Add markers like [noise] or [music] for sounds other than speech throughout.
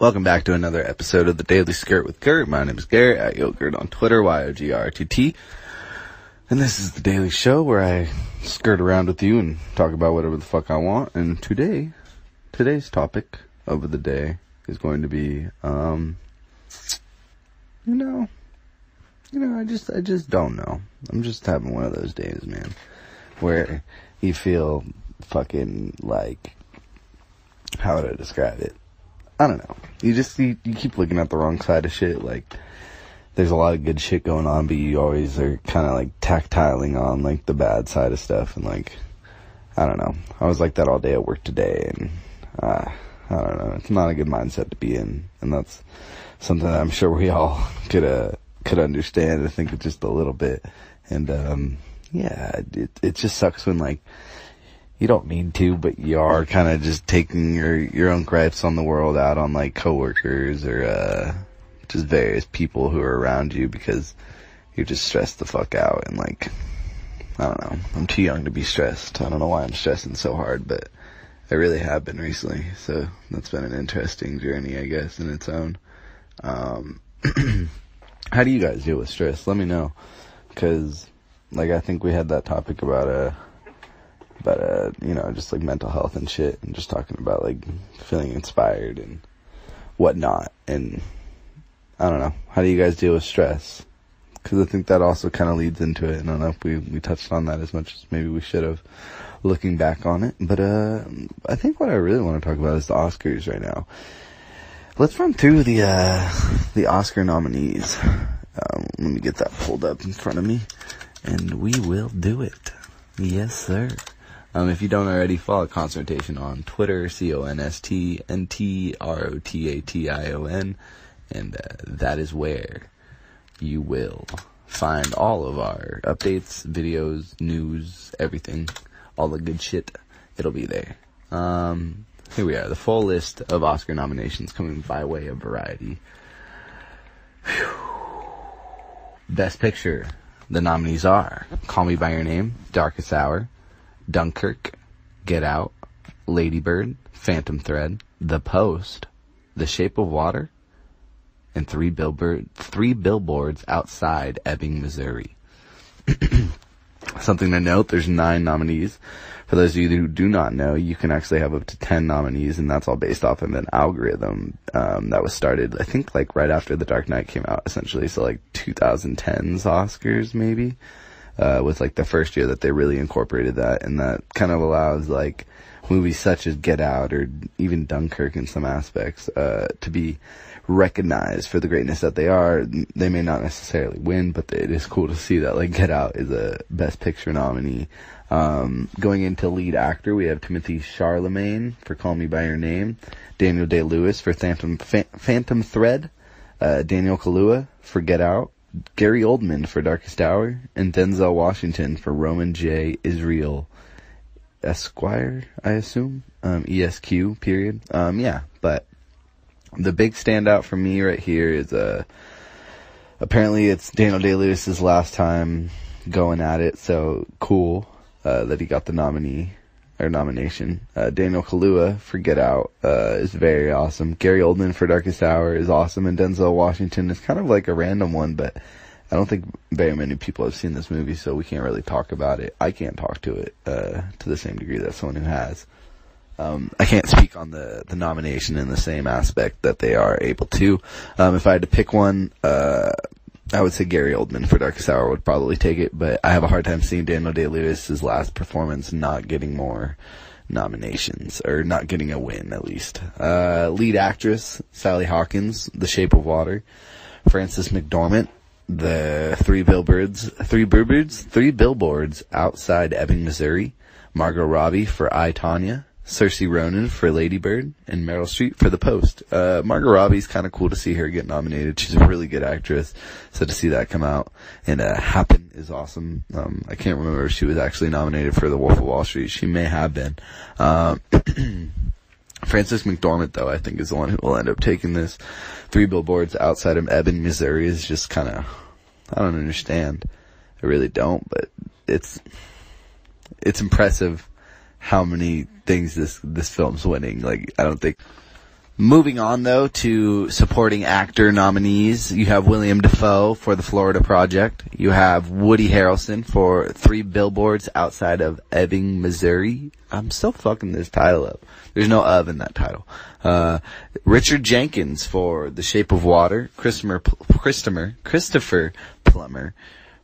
Welcome back to another episode of the Daily Skirt with Gert. My name is Garrett at Yogurt on Twitter, Y-O-G-R-T-T. And this is the Daily Show where I skirt around with you and talk about whatever the fuck I want. And today, today's topic of the day is going to be, um, you know, you know, I just, I just don't know. I'm just having one of those days, man, where you feel fucking like, how would I describe it? I don't know. You just you, you keep looking at the wrong side of shit. Like there's a lot of good shit going on, but you always are kind of like tactiling on like the bad side of stuff. And like I don't know. I was like that all day at work today, and uh, I don't know. It's not a good mindset to be in, and that's something that I'm sure we all could uh could understand. I think just a little bit, and um yeah, it it just sucks when like you don't mean to, but you are kind of just taking your your own gripes on the world out on like coworkers or uh just various people who are around you because you're just stressed the fuck out and like I don't know. I'm too young to be stressed. I don't know why I'm stressing so hard, but I really have been recently. So that's been an interesting journey, I guess, in its own. Um, [clears throat] how do you guys deal with stress? Let me know, because like I think we had that topic about uh but uh, you know, just like mental health and shit, and just talking about like feeling inspired and whatnot. And I don't know, how do you guys deal with stress? Because I think that also kind of leads into it. And I don't know if we we touched on that as much as maybe we should have, looking back on it. But uh, I think what I really want to talk about is the Oscars right now. Let's run through the uh, the Oscar nominees. Um, let me get that pulled up in front of me, and we will do it. Yes, sir. Um, if you don't already, follow Concertation on Twitter, C-O-N-S-T-N-T-R-O-T-A-T-I-O-N, and uh, that is where you will find all of our updates, videos, news, everything, all the good shit. It'll be there. Um, here we are, the full list of Oscar nominations coming by way of variety. Whew. Best Picture. The nominees are Call Me By Your Name, Darkest Hour, Dunkirk, Get Out, Lady Bird, Phantom Thread, The Post, The Shape of Water, and three billboard three billboards outside Ebbing, Missouri. [clears throat] Something to note, there's nine nominees. For those of you who do not know, you can actually have up to 10 nominees, and that's all based off of an algorithm um, that was started, I think, like right after The Dark Knight came out, essentially. So, like 2010's Oscars, maybe uh, was like the first year that they really incorporated that, and that kind of allows like movies such as Get Out or even Dunkirk in some aspects uh, to be recognized for the greatness that they are. They may not necessarily win, but it is cool to see that like Get Out is a Best Picture nominee. Um, going into lead actor, we have Timothée Chalamet for Call Me by Your Name, Daniel Day Lewis for Phantom Phantom Thread, uh, Daniel Kaluuya for Get Out, Gary Oldman for Darkest Hour, and Denzel Washington for Roman J. Israel Esquire, I assume. Um, ESQ, period. Um, yeah, but the big standout for me right here is, uh, apparently it's Daniel Day-Lewis's last time going at it, so cool, uh, that he got the nominee or nomination. Uh, Daniel Kaluuya for Get Out uh, is very awesome. Gary Oldman for Darkest Hour is awesome, and Denzel Washington is kind of like a random one, but I don't think very many people have seen this movie, so we can't really talk about it. I can't talk to it uh, to the same degree that someone who has. Um, I can't speak on the, the nomination in the same aspect that they are able to. Um, if I had to pick one, uh, I would say Gary Oldman for Darkest Hour would probably take it, but I have a hard time seeing Daniel Day Lewis's last performance not getting more nominations or not getting a win at least. Uh, lead actress Sally Hawkins, The Shape of Water, Frances McDormand, The Three Billboards, Three Billboards, Three Billboards Outside Ebbing, Missouri, Margot Robbie for I Tonya, Saoirse Ronan for Lady Bird, and Meryl Streep for The Post. Uh, Margot Robbie's kind of cool to see her get nominated. She's a really good actress, so to see that come out and uh, happen is awesome. Um, I can't remember if she was actually nominated for The Wolf of Wall Street. She may have been. Um, [clears throat] Frances McDormand, though, I think is the one who will end up taking this. Three billboards outside of Ebbing, Missouri is just kind of, I don't understand. I really don't, but it's, it's impressive how many things this this film's winning. Like I don't think Moving on though to supporting actor nominees, you have William Dafoe for The Florida Project. You have Woody Harrelson for Three Billboards Outside of Ebbing, Missouri. I'm still fucking this title up. There's no of in that title. Uh, Richard Jenkins for The Shape of Water. Christopher, Christopher, Christopher Plummer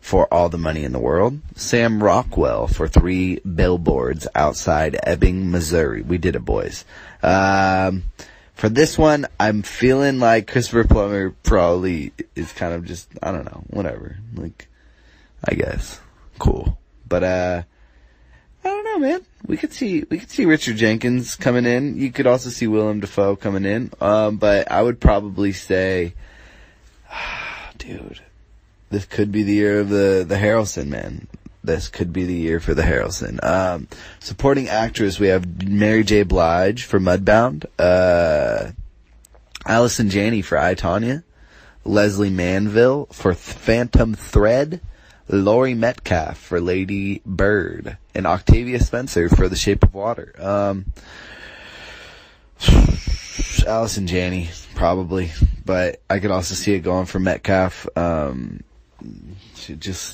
for All the Money in the World. Sam Rockwell for Three Billboards Outside Ebbing, Missouri. We did it, boys. Um, for this one, I'm feeling like Christopher Plummer probably is kind of just, I don't know, whatever. Like, I guess. Cool. But, uh, I don't know, man. We could see, we could see Richard Jenkins coming in. You could also see Willem Dafoe coming in. Um, but I would probably say, [sighs] dude, this could be the year of the, the Harrelson, man this could be the year for the Harrelson. Um, supporting actress, we have Mary J. Blige for Mudbound, uh, Allison Janney for I, Tonya, Lesley Manville for Phantom Thread, Laurie Metcalf for Lady Bird, and Octavia Spencer for The Shape of Water. Um, Allison Janney, probably, but I could also see it going for Metcalf. Um, just